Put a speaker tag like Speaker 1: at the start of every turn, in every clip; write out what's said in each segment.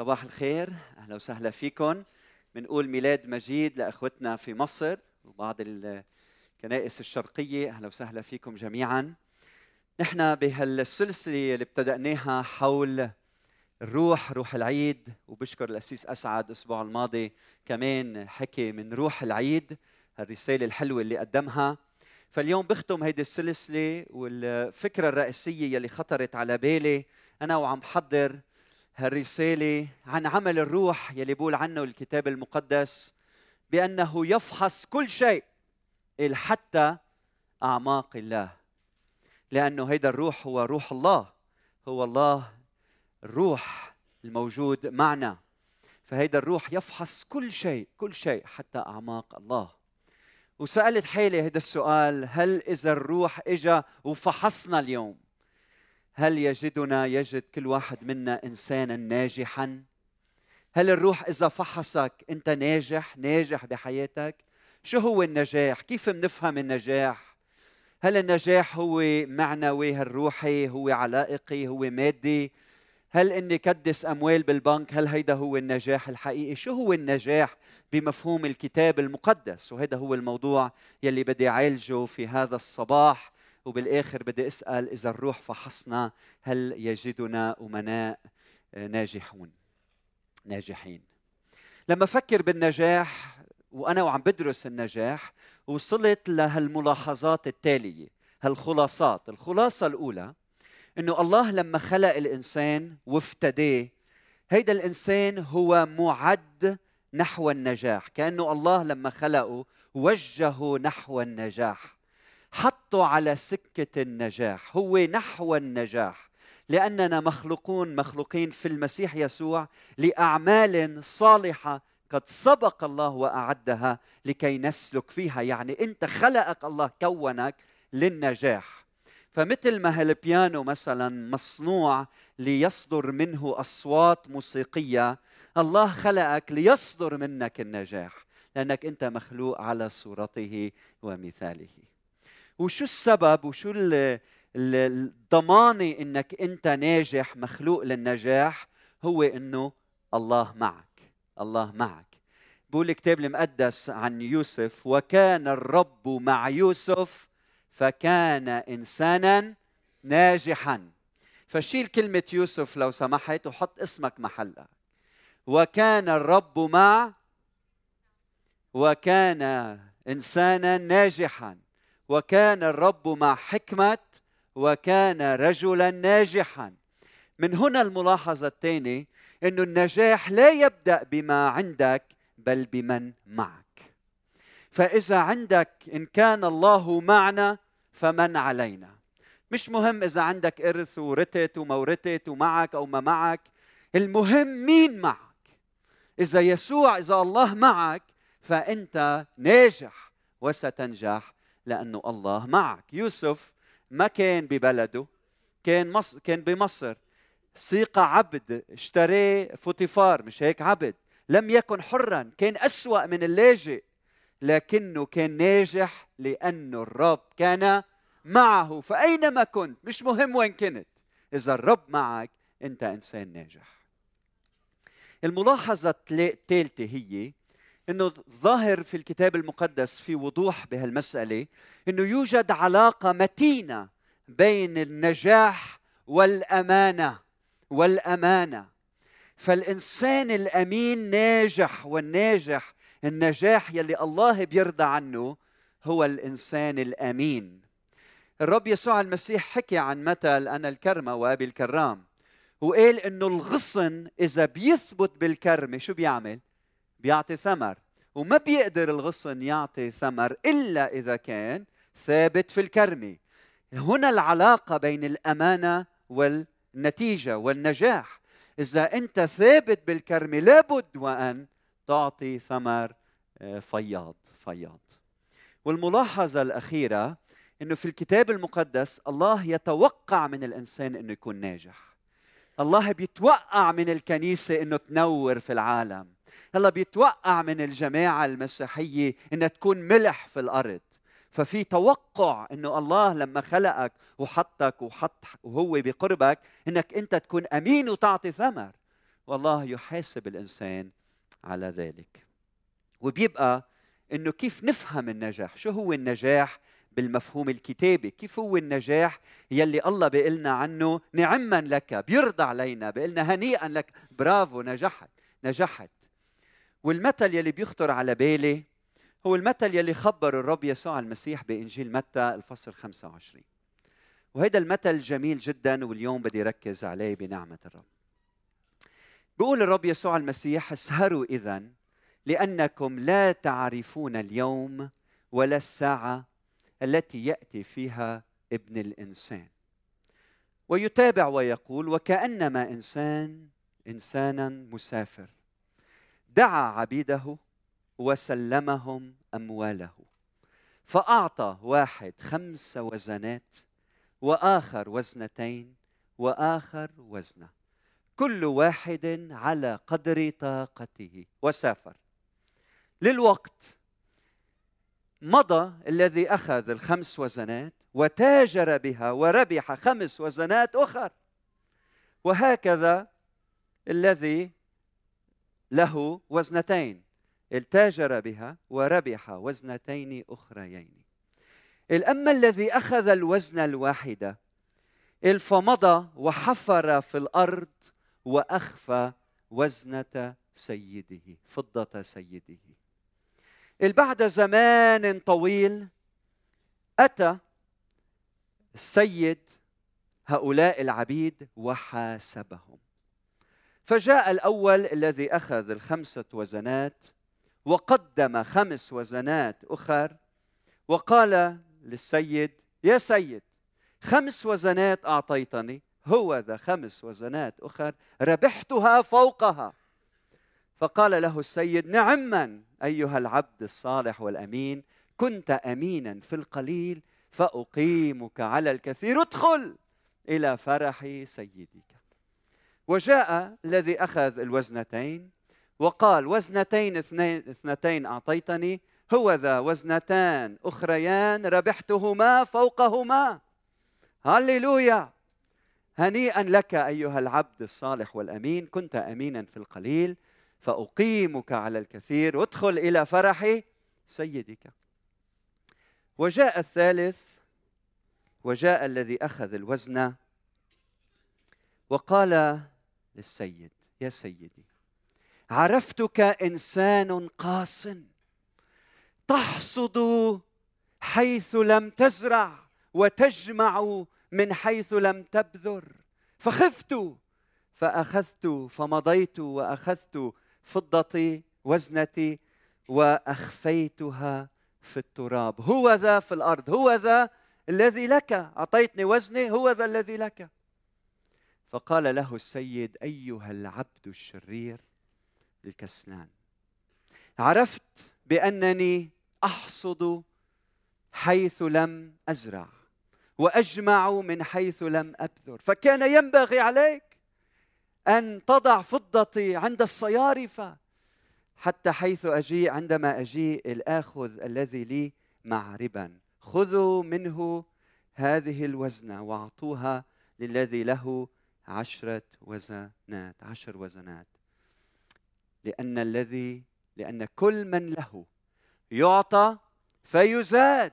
Speaker 1: صباح الخير أهلا وسهلا فيكم. بنقول ميلاد مجيد لإخوتنا في مصر وبعض الكنائس الشرقية أهلا وسهلا فيكم جميعا. نحن بهالسلسلة اللي ابتدأناها حول الروح روح العيد وبشكر الأسيس أسعد الأسبوع الماضي كمان حكي من روح العيد الرسالة الحلوة اللي قدمها. فاليوم بختم هيدي السلسلة والفكرة الرئيسية يلي خطرت على بالي. أنا وعم بحضر هالرسالة عن عمل الروح يلي بقول عنه الكتاب المقدس بأنه يفحص كل شيء حتى أعماق الله. لأنه هيدا الروح هو روح الله هو الله الروح الموجود معنا. فهيدا الروح يفحص كل شيء كل شيء حتى أعماق الله. وسألت حالي هذا السؤال هل إذا الروح إجا وفحصنا اليوم؟ هل يجدنا يجد كل واحد منا إنسانا ناجحا؟ هل الروح إذا فحصك أنت ناجح ناجح بحياتك؟ شو هو النجاح؟ كيف منفهم النجاح؟ هل النجاح هو معنوي الروحي هو علائقي هو مادي؟ هل إني كدس أموال بالبنك؟ هل هيدا هو النجاح الحقيقي؟ شو هو النجاح بمفهوم الكتاب المقدس؟ وهذا هو الموضوع يلي بدي أعالجه في هذا الصباح. وبالآخر بدي أسأل إذا الروح فحصنا هل يجدنا أمناء؟ ناجحون. ناجحين. لما أفكر بالنجاح وأنا وعم بدرس النجاح وصلت لهالملاحظات التالية هالخلاصات. الخلاصة الأولى إنه الله لما خلق الإنسان وافتداه هيدا الإنسان هو معد نحو النجاح. كأنه الله لما خلقه وجهه نحو النجاح. حطه على سكة النجاح هو نحو النجاح. لأننا مخلوقون مخلوقين في المسيح يسوع لأعمال صالحة قد سبق الله وأعدها لكي نسلك فيها. يعني أنت خلقك الله كونك للنجاح. فمثل ما هالبيانو مثلا مصنوع ليصدر منه أصوات موسيقية الله خلقك ليصدر منك النجاح لأنك أنت مخلوق على صورته ومثاله. وشو السبب وشو الضمانة إنك أنت ناجح مخلوق للنجاح؟ هو إنه الله معك الله معك. بقول الكتاب المقدس عن يوسف وكان الرب مع يوسف فكان إنسانا ناجحا. فشيل كلمة يوسف لو سمحت وحط اسمك محلها. وكان الرب مع وكان إنسانا ناجحا. وكان الرب مع حكمة وكان رجلا ناجحا. من هنا الملاحظة الثانية إنه النجاح لا يبدأ بما عندك بل بمن معك. فإذا عندك إن كان الله معنا فمن علينا. مش مهم إذا عندك إرث ورثت ومورثت ومعك أو ما معك. المهم مين معك؟ إذا يسوع إذا الله معك فأنت ناجح وستنجح لأنه الله معك. يوسف ما كان ببلده كان مصر كان بمصر. سيق عبد اشتراه فوتيفار مش هيك عبد. لم يكن حرا كان أسوأ من اللاجئ. لكنه كان ناجح لأنه الرب كان معه. فأينما كنت؟ مش مهم وين كنت. إذا الرب معك أنت إنسان ناجح. الملاحظة الثالثة هي إنه ظاهر في الكتاب المقدس في وضوح بهالمسألة إنه يوجد علاقة متينة بين النجاح والأمانة والأمانة. فالإنسان الأمين ناجح والناجح النجاح يلي الله بيرضى عنه هو الإنسان الأمين. الرب يسوع المسيح حكي عن مثل أنا الكرمة وأبي الكرام وقال إنه الغصن إذا بيثبت بالكرمة شو بيعمل؟ بيعطي ثمر وما بيقدر الغصن يعطي ثمر إلا إذا كان ثابت في الكرمه هنا العلاقة بين الأمانة والنتيجة والنجاح. إذا أنت ثابت بالكرمه لابد وأن تعطي ثمر آه، فياض فياض. والملاحظة الأخيرة إنه في الكتاب المقدس الله يتوقع من الإنسان إنه يكون ناجح. الله بيتوقع من الكنيسة إنه تنور في العالم. الله بيتوقع من الجماعة المسيحية إنها تكون ملح في الأرض. ففي توقع إنه الله لما خلقك وحطك وحط وهو بقربك إنك أنت تكون أمين وتعطي ثمر. والله يحاسب الإنسان على ذلك. وبيبقى إنه كيف نفهم النجاح؟ شو هو النجاح بالمفهوم الكتابي؟ كيف هو النجاح يلي الله بيقلنا عنه؟ نعما لك بيرضى علينا بيقلنا هنيئا لك. برافو نجحت نجحت. والمثل يلي بيخطر على بالي هو المثل يلي خبر الرب يسوع المسيح بإنجيل متى الفصل 25 وهذا المثل جميل جدا واليوم بدي ركز عليه بنعمة الرب. بيقول الرب يسوع المسيح اسهروا إذا لأنكم لا تعرفون اليوم ولا الساعة التي يأتي فيها ابن الإنسان. ويتابع ويقول وكأنما إنسان إنسانا مسافر. دعا عبيده وسلمهم أمواله فأعطى واحد خمس وزنات وآخر وزنتين وآخر وزنة كل واحد على قدر طاقته وسافر. للوقت مضى الذي أخذ الخمس وزنات وتاجر بها وربح خمس وزنات أخر وهكذا الذي له وزنتين. التاجر بها وربح وزنتين أخريين. الاما الذي أخذ الوزن الواحدة فمضى وحفر في الأرض وأخفى وزنة سيده فضة سيده. بعد زمان طويل أتى السيد هؤلاء العبيد وحاسبهم. فجاء الأول الذي أخذ الخمسة وزنات وقدم خمس وزنات أخر وقال للسيد يا سيد خمس وزنات أعطيتني. هو ذا خمس وزنات أخر ربحتها فوقها. فقال له السيد نعما أيها العبد الصالح والأمين كنت أمينا في القليل فأقيمك على الكثير ادخل إلى فرح سيدك. وجاء الذي أخذ الوزنتين وقال وزنتين اثنين اثنتين أعطيتني. هو ذا وزنتان أخريان ربحتهما فوقهما. هللويا! هنيئا لك أيها العبد الصالح والأمين. كنت امينا في القليل. فأقيمك على الكثير. وادخل إلى فرح سيدك. وجاء الثالث. وجاء الذي أخذ الوزن. وقال للسيد يا سيدي. عرفتك إنسان قاس تحصد حيث لم تزرع وتجمع من حيث لم تبذر. فخفت فأخذت فمضيت وأخذت فضتي وزنتي وأخفيتها في التراب. هو ذا في الأرض هو ذا الذي لك. أعطيتني وزنة هو ذا الذي لك. فقال له السيد أيها العبد الشرير الكسلان عرفت بأنني أحصد حيث لم أزرع وأجمع من حيث لم أبذر. فكان ينبغي عليك أن تضع فضتي عند الصيارفة حتى حيث أجيء عندما أجيء الآخذ الذي لي معربا. خذوا منه هذه الوزنة واعطوها للذي له عشرة وزنات عشر وزنات. لأن الذي لأن كل من له يعطى فيزاد.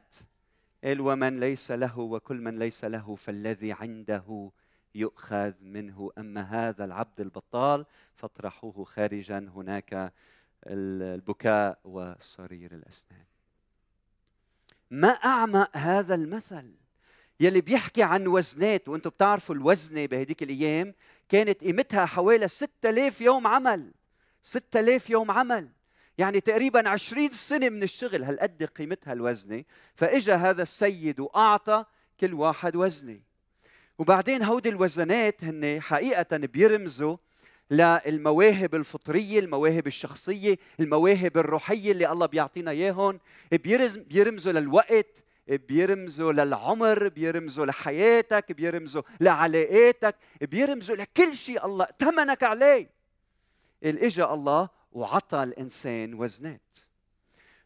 Speaker 1: قال ومن ليس له وكل من ليس له فالذي عنده يؤخذ منه. أما هذا العبد البطال فاطرحوه خارجا هناك البكاء وصرير الأسنان. ما أعمق هذا المثل؟ يلي بيحكي عن وزنات وأنتم بتعرفوا الوزنة بهديك الأيام كانت قيمتها حوالي 6000 يوم عمل. 6000 يوم عمل. يعني تقريبا 20 سنة من الشغل. هالقد قيمتها الوزنة. فإجا هذا السيد وأعطى كل واحد وزنة. وبعدين هودي الوزنات هن حقيقة بيرمزوا للمواهب الفطرية المواهب الشخصية المواهب الروحية اللي الله بيعطينا إياهم. بيرمزوا للوقت بيرمزوا للعمر بيرمزوا لحياتك بيرمزوا لعلاقاتك بيرمزوا لكل شيء. الله ائتمنك عليه. اجى الله وعطى الإنسان وزنات.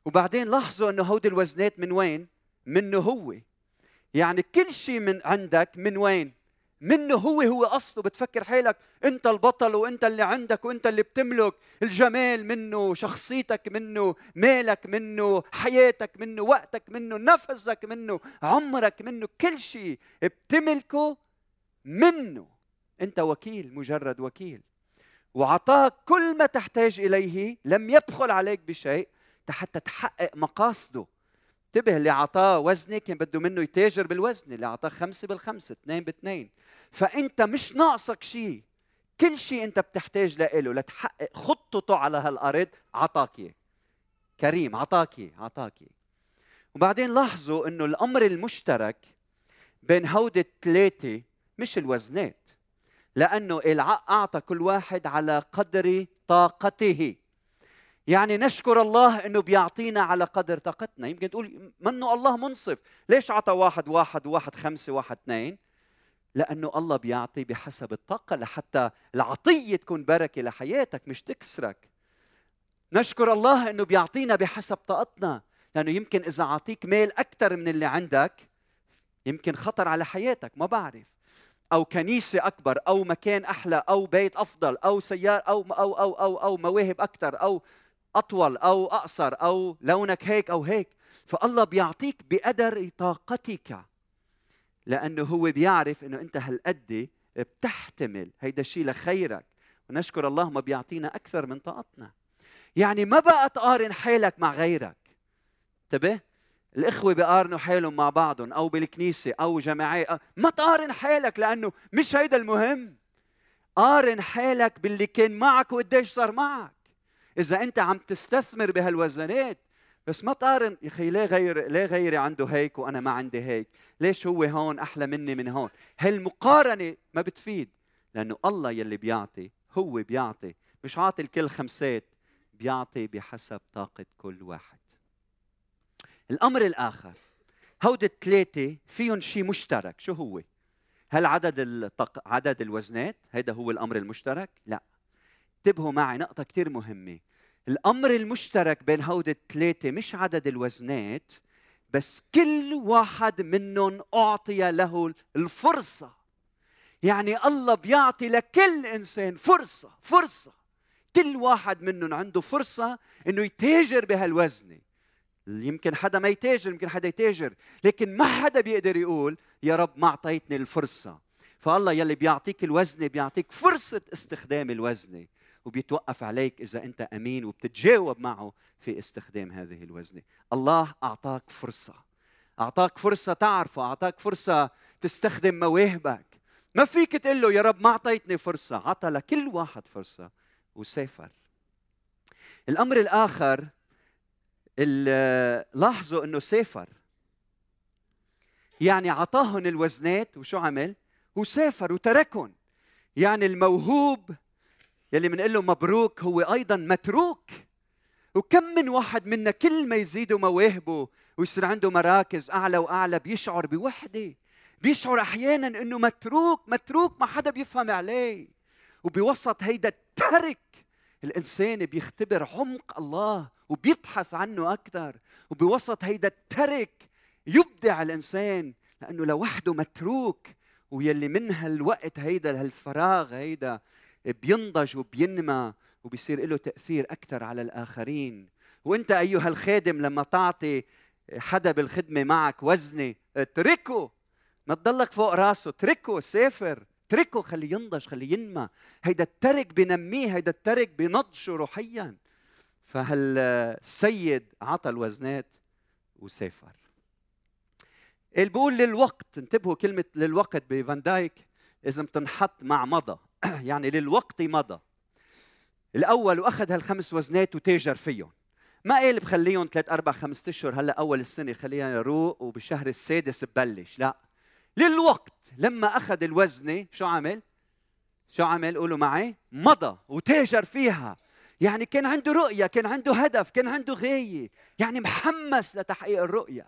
Speaker 1: وبعدين لاحظوا إنه هودي الوزنات من وين؟ منه هو. يعني كل شيء من عندك من وين؟ منه هو هو أصله. بتفكر حالك أنت البطل وأنت اللي عندك وأنت اللي بتملك. الجمال منه شخصيتك منه مالك منه حياتك منه وقتك منه نفسك منه عمرك منه كل شيء بتملكه منه. أنت وكيل مجرد وكيل. وعطاك كل ما تحتاج إليه لم يبخل عليك بشيء حتى تحقق مقاصده. انتبه اللي أعطاه وزنه كان بده منه يتاجر بالوزن اللي أعطاه خمسة بالخمسة اثنين باثنين فأنت مش ناقصك شيء. كل شيء أنت بتحتاج له لتحقق خطته على هالأرض عطاك كريم عطاك إياه عطاك وبعدين لاحظوا إنه الأمر المشترك بين هودي الثلاثة مش الوزنات لأنه أعطى كل واحد على قدر طاقته. يعني نشكر الله إنه بيعطينا على قدر طاقتنا. يمكن تقول منه الله منصف. ليش عطى واحد واحد واحد خمسة واحد اثنين؟ لأنه الله بيعطي بحسب الطاقة لحتى العطية تكون بركة لحياتك مش تكسرك. نشكر الله أنه بيعطينا بحسب طاقتنا. لأنه يمكن إذا أعطيك مال أكثر من اللي عندك يمكن خطر على حياتك ما بعرف. أو كنيسة أكبر أو مكان أحلى أو بيت أفضل أو سيارة أو أو أو أو, أو مواهب أكثر أو أطول أو أقصر أو لونك هيك أو هيك فالله بيعطيك بقدر طاقتك لأنه هو بيعرف إنه أنت هالقد بتحتمل. هيدا الشيء لخيرك ونشكر الله ما بيعطينا أكثر من طاقتنا. يعني ما بقى تقارن حالك مع غيرك. انتبه؟ الإخوة بيقارنوا حالهم مع بعضهم أو بالكنيسة أو جماعات ما تقارن حالك لأنه مش هيدا المهم. قارن حالك باللي كان معك وقديش صار معك. إذا أنت عم تستثمر بهالوزنات بس ما تقارن يا أخي ليه غير ليه غيري عنده هيك وأنا ما عندي هيك؟ ليش هو هون أحلى مني من هون؟ هالمقارنة ما بتفيد لأنه الله يلي بيعطي هو بيعطي مش عاطي الكل خمسات بيعطي بحسب طاقة كل واحد. الأمر الآخر هودي الثلاثه فيهم شيء مشترك شو هو؟ هل عدد الطق... عدد الوزنات؟ هذا هو الأمر المشترك؟ لا. انتبهوا معي نقطة كثير مهمة. الأمر المشترك بين هودي الثلاثة مش عدد الوزنات بس كل واحد منهم أعطي له الفرصة. يعني الله بيعطي لكل إنسان فرصة فرصة. كل واحد منهم عنده فرصة إنه يتاجر بهالوزنة. يمكن حدا ما يتاجر يمكن حدا يتاجر لكن ما حدا بيقدر يقول يا رب ما أعطيتني الفرصة. فالله يلي بيعطيك الوزنة بيعطيك فرصة استخدام الوزنة. وبيتوقف عليك إذا أنت أمين وبتتجاوب معه في استخدام هذه الوزنه الله أعطاك فرصة. أعطاك فرصة تعرفه. أعطاك فرصة تستخدم مواهبك. ما فيك تقول له يا رب ما أعطيتني فرصة. عطى لكل واحد فرصة وسافر. الأمر الآخر لاحظوا إنه سافر. يعني عطاهم الوزنات وشو عمل؟ وسافر وتركهم. يعني الموهوب يلي بنقول له مبروك هو أيضا متروك. وكم من واحد منا كل ما يزيدوا مواهبه ويصير عنده مراكز أعلى وأعلى بيشعر بوحدة. بيشعر أحيانا إنه متروك متروك ما حدا بيفهم عليه. وبوسط هيدا الترك الإنسان بيختبر عمق الله وبيبحث عنه أكثر. وبوسط هيدا الترك يبدع الإنسان لأنه لوحده متروك. ويلي من هالوقت هيدا هالفراغ هيدا بينضج وبينمى وبيصير له تأثير أكثر على الآخرين. وأنت أيها الخادم لما تعطي حدا بالخدمة معك وزنة اتركه. ما تضلك فوق راسه اتركه سافر. اتركه خليه ينضج خليه ينمى. هيدا الترك بنميه هيدا الترك بنضجه روحيا. فهالسيد عطى الوزنات وسافر؟ اللي بقول للوقت انتبهوا كلمة للوقت بفان دايك إذا بتنحط مع مضى. يعني للوقت مضى. الأول واخذ هالخمس وزنات وتاجر فيهم. ما قال بخليهم ثلاث أربع خمس أشهر هلأ أول السنة خليها يروق وبالشهر السادس ببلش. لا للوقت لما أخذ الوزنة شو عمل؟ شو عمل؟ قولوا معي. مضى وتاجر فيها. يعني كان عنده رؤية كان عنده هدف كان عنده غاية. يعني محمس لتحقيق الرؤية.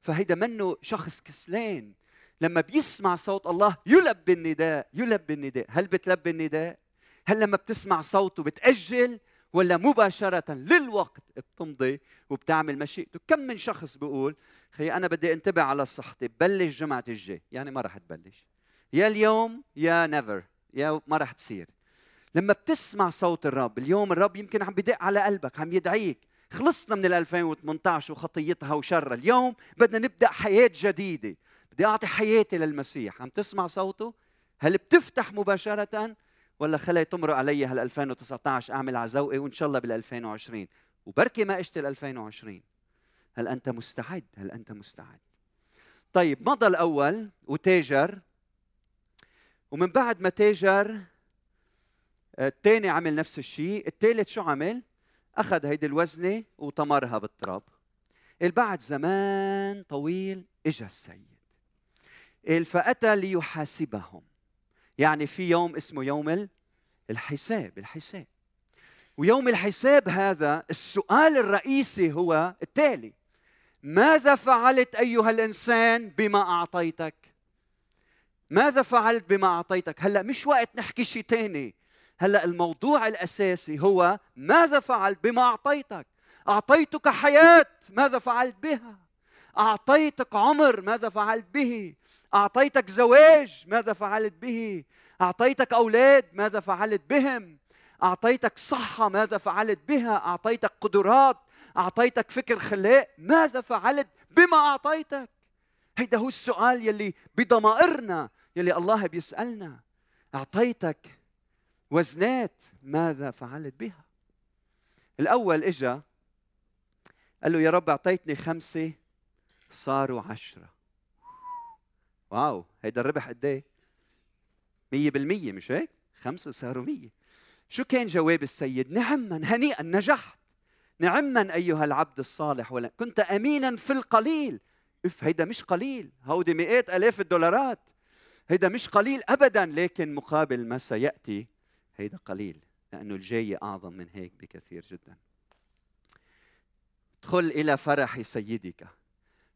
Speaker 1: فهيدا منه شخص كسلان. لما بيسمع صوت الله يلبي النداء يلبي النداء. هل بتلبي النداء؟ هل لما بتسمع صوته بتأجل؟ ولا مباشرة للوقت بتمضي وبتعمل مشيئته؟ كم من شخص بيقول خي أنا بدي انتبه على صحتي بلش جمعة الجاي. يعني ما رح تبلش. يا اليوم يا نيفر يا ما رح تصير. لما بتسمع صوت الرب اليوم الرب يمكن عم بدق على قلبك عم يدعيك. خلصنا من ال 2018 وخطيتها وشرها. اليوم بدنا نبدأ حياة جديدة. بدي أعطي حياتي للمسيح. عم تسمع صوته؟ هل بتفتح مباشرة؟ ولا خلي تمرق علي هال 2019 أعمل عزوقي وإن شاء الله بال 2020 وبركي ما اجت ال 2020 هل أنت مستعد؟ هل أنت مستعد؟ طيب مضى الأول وتاجر. ومن بعد ما تاجر الثاني عمل نفس الشيء. الثالث شو عمل؟ أخذ هيدي الوزنة وطمرها بالتراب. بعد زمان طويل اجى السيد. فاتى ليحاسبهم. يعني في يوم اسمه يوم الحساب الحساب. ويوم الحساب هذا السؤال الرئيسي هو التالي. ماذا فعلت أيها الإنسان بما أعطيتك؟ ماذا فعلت بما أعطيتك؟ هلا مش وقت نحكي شيء ثاني هلا الموضوع الأساسي هو ماذا فعلت بما أعطيتك؟ أعطيتك حياة ماذا فعلت بها؟ أعطيتك عمر ماذا فعلت به؟ أعطيتك زواج ماذا فعلت به؟ أعطيتك أولاد ماذا فعلت بهم؟ أعطيتك صحة ماذا فعلت بها؟ أعطيتك قدرات أعطيتك فكر خلاق ماذا فعلت بما أعطيتك؟ هيدا هو السؤال يلي بضمائرنا يلي الله بيسألنا. أعطيتك وزنات ماذا فعلت بها؟ الأول إجا قال له يا رب أعطيتني خمسة صاروا عشرة. واو هيدا الربح قد إيه؟ مية بالمية مش هيك؟ خمسة صاروا مية. شو كان جواب السيد؟ نعما هنيئا نجحت. نعما أيها العبد الصالح ولا كنت أمينا في القليل. إف هيدا مش قليل. هودي مئات ألاف الدولارات. هيدا مش قليل أبدا لكن مقابل ما سيأتي هيدا قليل لأنه الجاي أعظم من هيك بكثير جدا. ادخل إلى فرح سيدك.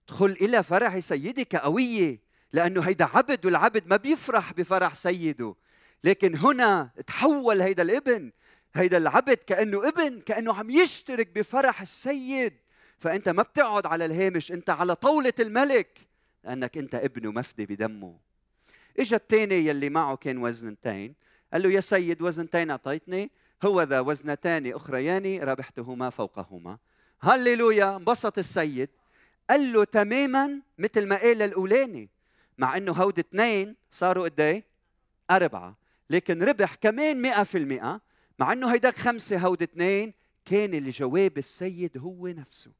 Speaker 1: ادخل إلى فرح سيدك قوية. لأنه هيدا عبد والعبد ما بيفرح بفرح سيده. لكن هنا تحول هيدا الابن هيدا العبد كأنه ابن كأنه عم يشترك بفرح السيد. فأنت ما بتقعد على الهامش أنت على طاولة الملك لأنك أنت ابنه مفدي بدمه. اجى الثاني يلي معه كان وزنتين. قال له يا سيد وزنتين أعطيتني. هو ذا وزنتان أخريان ربحتهما فوقهما. هللويا انبسط السيد. قال له تماما مثل ما قال الأولاني. مع إنه هودي اثنين صاروا قد إيه؟ أربعة لكن ربح كمان مئة في المئة مع إنه هيداك خمسة هودي اثنين كان الجواب السيد هو نفسه.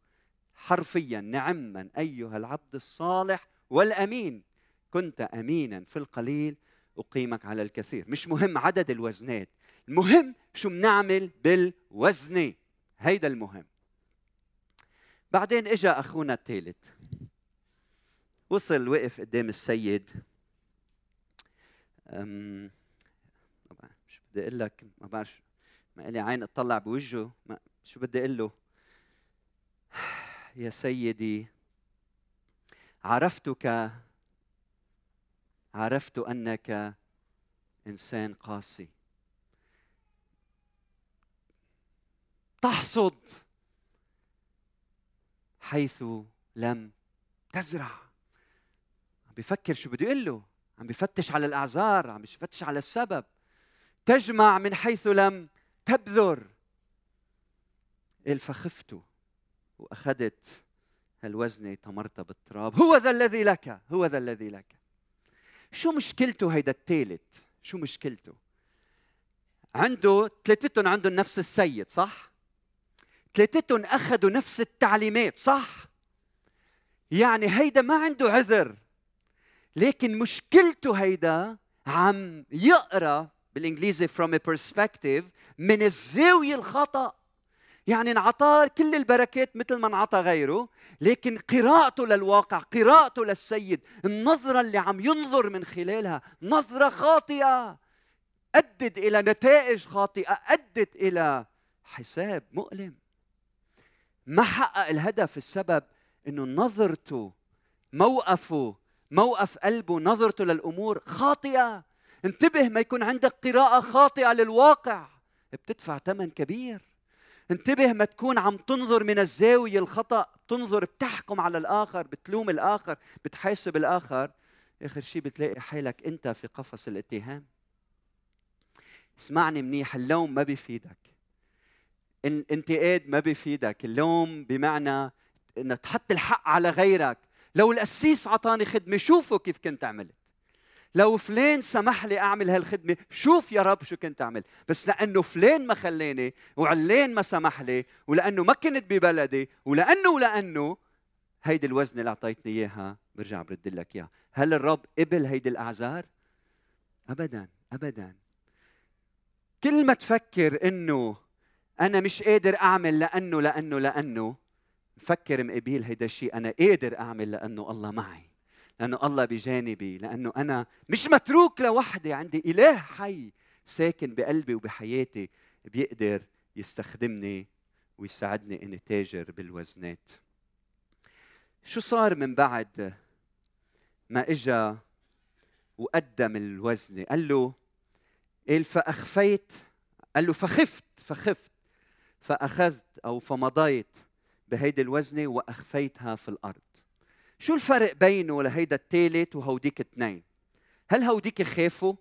Speaker 1: حرفيا نعما أيها العبد الصالح والأمين. كنت أمينا في القليل أقيمك على الكثير. مش مهم عدد الوزنات المهم شو بنعمل بالوزنة هيدا المهم. بعدين إجا أخونا الثالث. وصل وقف قدام السيد. أم شو بدي أقول لك ما بعرف ما لي عين اطلع بوجهه ما شو بدي أقول له؟ يا سيدي عرفتك عرفت أنك إنسان قاسي. تحصد حيث لم تزرع. بيفكر شو بده يقول له. عم بفتش على الأعذار عم بفتش على السبب. تجمع من حيث لم تبذر. قال فخفت وأخذت هالوزنه تمرتها بالتراب. هو ذا الذي لك هو ذا الذي لك. شو مشكلته هيدا الثالث شو مشكلته؟ عنده ثلاثتهم عندهم نفس السيد صح؟ ثلاثتهم أخذوا نفس التعليمات صح؟ يعني هيدا ما عنده عذر. لكن مشكلته هيدا عم يقرأ بالإنجليزي from a perspective من الزاوية الخطأ. يعني انعطاه كل البركات مثل ما انعطى غيره لكن قراءته للواقع قراءته للسيد النظرة اللي عم ينظر من خلالها نظرة خاطئة. أدت إلى نتائج خاطئة أدت إلى حساب مؤلم. ما حقق الهدف السبب إنه نظرته موقفه موقف قلبه نظرته للأمور خاطئة. انتبه ما يكون عندك قراءة خاطئة للواقع. بتدفع ثمن كبير. انتبه ما تكون عم تنظر من الزاوية الخطأ تنظر بتحكم على الآخر بتلوم الآخر بتحاسب الآخر. آخر شيء بتلاقي حالك أنت في قفص الاتهام. اسمعني منيح اللوم ما بيفيدك. انتقاد ما بيفيدك. اللوم بمعنى إنك تحط الحق على غيرك. لو القسيس عطاني خدمة شوفوا كيف كنت عملت. لو فلان سمح لي أعمل هالخدمة شوف يا رب شو كنت اعمل بس لأنه فلان ما خلاني وعلان ما سمح لي ولأنه ما كنت ببلدي ولأنه ولأنه هيدي الوزنة اللي أعطيتني إياها برجع برد لك إياها. هل الرب قبل هيدي الأعذار؟ ابدا ابدا. كل ما تفكر إنه أنا مش قادر أعمل لأنه لأنه لأنه فكر مقابيل هيدا الشيء أنا قادر أعمل لأنه الله معي لأنه الله بجانبي لأنه أنا مش متروك لوحدي عندي إله حي ساكن بقلبي وبحياتي بيقدر يستخدمني ويساعدني إني تاجر بالوزنات. شو صار من بعد ما إجا وقدم الوزنه قال له قال فأخفيت قال له فخفت فخفت فأخذت أو فمضيت بهيدي الوزنه وأخفيتها في الأرض. شو الفرق بينه لهيدا الثالث وهوديك اثنين؟ هل هوديك خافوا؟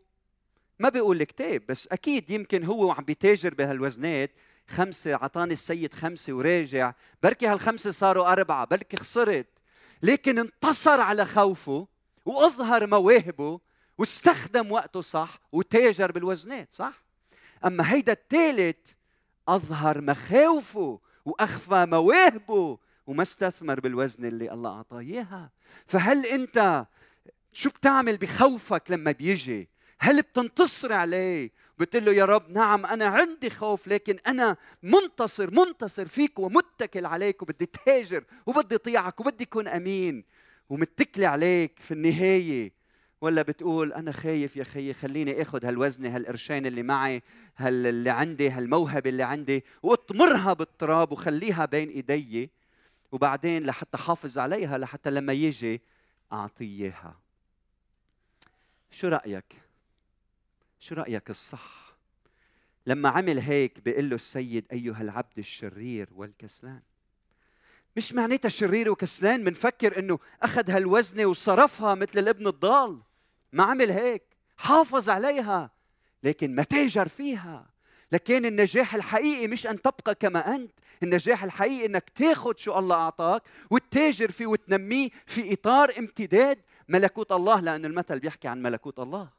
Speaker 1: ما بيقول الكتاب بس أكيد يمكن هو وعم بيتاجر بهالوزنات خمسة اعطاني السيد خمسة وراجع بركي هالخمسة صاروا أربعة بركي خسرت. لكن انتصر على خوفه وأظهر مواهبه واستخدم وقته صح وتاجر بالوزنات صح؟ أما هيدا الثالث أظهر مخاوفه وأخفى مواهبه وما استثمر بالوزن اللي الله أعطاه إياها. فهل أنت شو بتعمل بخوفك لما بيجي؟ هل بتنتصر عليه؟ بتقول له يا رب نعم أنا عندي خوف لكن أنا منتصر منتصر فيك ومتكل عليك وبدي تهاجر وبدي اطيعك وبدي اكون أمين. ومتكلي عليك في النهاية. ولا بتقول أنا خايف يا خيي خليني اخذ هالوزنه هالقرشين اللي معي هال اللي عندي هالموهبة اللي عندي وأطمرها بالتراب وخليها بين إيدي وبعدين لحتى حافظ عليها لحتى لما يجي اعطيه إياها. شو رأيك؟ شو رأيك الصح؟ لما عمل هيك بيقول له السيد أيها العبد الشرير والكسلان. مش معناتها شرير وكسلان بنفكر إنه أخذ هالوزنة وصرفها مثل الابن الضال. ما عمل هيك. حافظ عليها. لكن ما تاجر فيها. لكن النجاح الحقيقي مش أن تبقى كما أنت. النجاح الحقيقي إنك تاخذ شو الله أعطاك وتتاجر فيه وتنميه في إطار امتداد ملكوت الله. لأن المثل بيحكي عن ملكوت الله.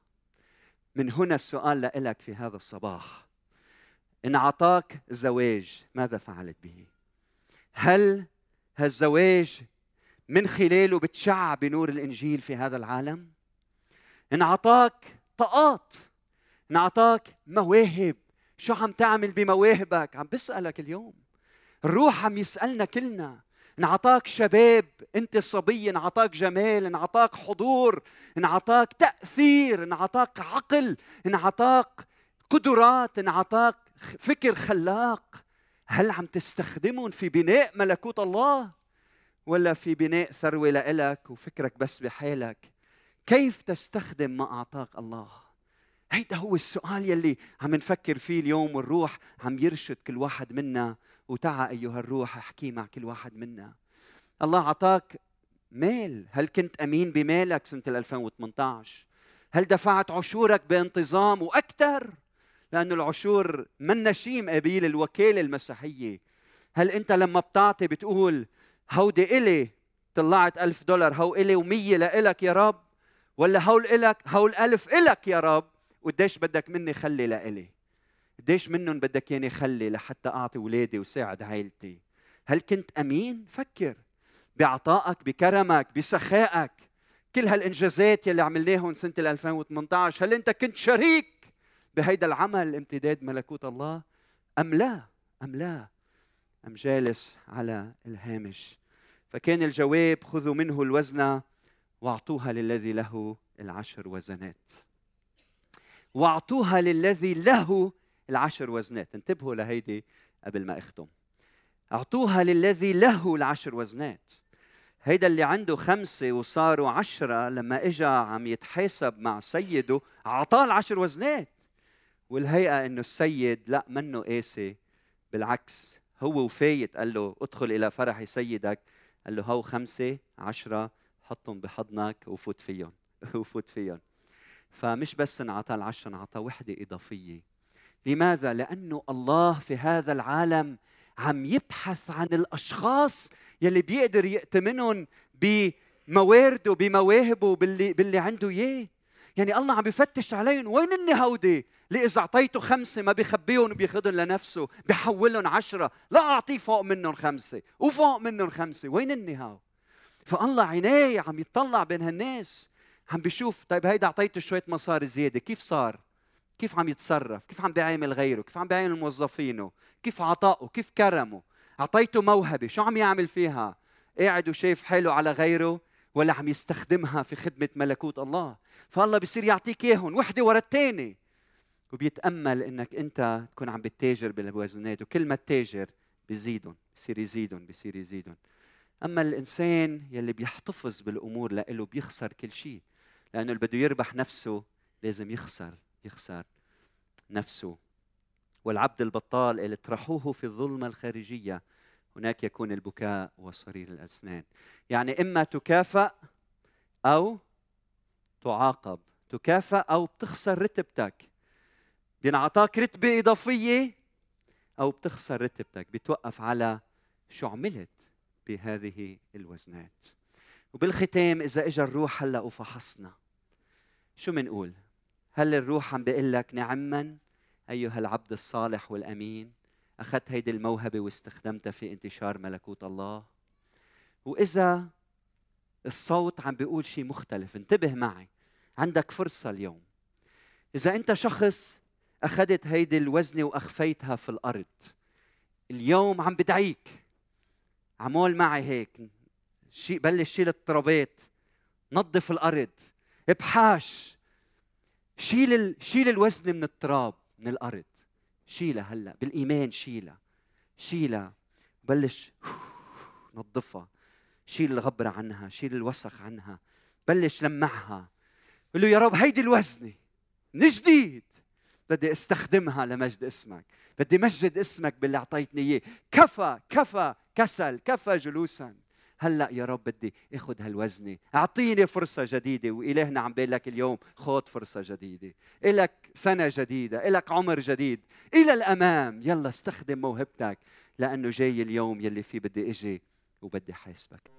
Speaker 1: من هنا السؤال لك في هذا الصباح. إن أعطاك زواج ماذا فعلت به؟ هل هالزواج من خلاله بتشع بنور الإنجيل في هذا العالم؟ إن أعطاك طاقات إن أعطاك مواهب. شو عم تعمل بمواهبك؟ عم بسألك اليوم. الروح عم يسألنا كلنا. انعطاك شباب انت صبي انعطاك جمال انعطاك حضور انعطاك تأثير انعطاك عقل انعطاك قدرات انعطاك فكر خلاق. هل عم تستخدمهم في بناء ملكوت الله ولا في بناء ثروة لإلك وفكرك بس بحالك؟ كيف تستخدم ما أعطاك الله؟ هيدا هو السؤال يلي عم نفكر فيه اليوم والروح عم يرشد كل واحد منا. وتعا أيها الروح أحكي مع كل واحد منا. الله أعطاك مال. هل كنت أمين بمالك سنة 2018 هل دفعت عشورك بانتظام وأكثر؟ لأن العشور من شيء مقابل الوكالة المسيحية هل أنت لما بتعطي بتقول هودي إلي طلعت ألف دولار هو إلي ومية لإلك يا رب؟ ولا هول إلك هول ألف إلك يا رب؟ وقديش بدك مني خلي لإلي؟ قديش منهم بدك ياني خلي لحتى أعطي اولادي وساعد عائلتي هل كنت أمين؟ فكر. بعطائك بكرمك بسخائك كل هالإنجازات يلي عملناهم سنة 2018 هل أنت كنت شريك؟ بهيدا العمل امتداد ملكوت الله أم لا؟ أم لا؟ أم جالس على الهامش. فكان الجواب خذوا منه الوزنه واعطوها للذي له العشر وزنات. واعطوها للذي له العشر وزنات. انتبهوا لهيدي قبل ما أختم. اعطوها للذي له العشر وزنات. هيدا اللي عنده خمسة وصاروا عشرة لما اجى عم يتحاسب مع سيده أعطاه العشر وزنات. والهيئة إنه السيد لا منه قاسي بالعكس هو وفايت قال له ادخل إلى فرح سيدك. قال له هو خمسة عشرة حطهم بحضنك وفوت فيهم وفوت فيهم. فمش بس انعطى العشرة انعطى وحدة إضافية. لماذا؟ لأنه الله في هذا العالم عم يبحث عن الأشخاص يلي بيقدر يأتمنهم بموارده بمواهبه باللي, باللي عنده إياه. يعني الله عم بفتش عليهم. وين اني هودي اللي اذا اعطيته خمسة ما بيخبيهم وبياخذهم لنفسه بحولهم عشرة. لا أعطيه فوق منهم خمسة. وفوق منهم خمسة. وين اني هاو فالله عينيه عم يطلع بين هالناس. عم بيشوف طيب هيدا أعطيته شوية مصاري زيادة. كيف صار؟ كيف عم يتصرف؟ كيف عم بيعامل غيره؟ كيف عم بيعامل موظفينه؟ كيف عطائه كيف كرمه؟ أعطيته موهبة. شو عم يعمل فيها؟ قاعد وشايف حاله على غيره. ولا عم يستخدمها في خدمة ملكوت الله. فالله بيصير يعطيك إياهم وحدة ورا الثانية وبيتأمل إنك أنت تكون عم بتتاجر بالوزنات وكل ما تتاجر بيزيدهم بيصير يزيدهم بيصير يزيدهم أما الإنسان يلي بيحتفظ بالأمور لإله بيخسر كل شيء لأنه اللي بده يربح نفسه لازم يخسر يخسر نفسه. والعبد البطال اللي اطرحوه في الظلمة الخارجية هناك يكون البكاء وصرير الأسنان. يعني إما تكافأ أو تعاقب. تكافأ أو بتخسر رتبتك. بينعطاك رتبة إضافية أو بتخسر رتبتك. بتوقف على شو عملت بهذه الوزنات. وبالختام إذا إجا الروح هلأ وفحصنا شو منقول؟ هل الروح عم بيقول لك نعما؟ أيها العبد الصالح والأمين أخذت هيدي الموهبة واستخدمتها في انتشار ملكوت الله. وإذا الصوت عم بيقول شيء مختلف انتبه معي. عندك فرصة اليوم. إذا أنت شخص أخذت هيدي الوزنة وأخفيتها في الأرض اليوم عم بدعيك. عمول معي هيك. شيء بلش شيل الترابات نظف الأرض ابحاش. شيل شيل الوزن من التراب من الأرض. شيلها هلأ بالإيمان شيلها شيلها بلش نظفها. شيل الغبرة عنها شيل الوسخ عنها بلش لمعها. قل له يا رب هيدي الوزنة من جديد. بدي أستخدمها لمجد اسمك. بدي مجد اسمك باللي أعطيتني إياه. كفى كفى كسل كفى جلوسا. هلأ يا رب بدي أخذ هالوزنة. أعطيني فرصة جديدة والهنا عم بقول لك اليوم خذ فرصة جديدة. إلك سنة جديدة إلك عمر جديد. إلى الأمام يلا استخدم موهبتك لأنه جاي اليوم يلي فيه بدي أجي وبدي حاسبك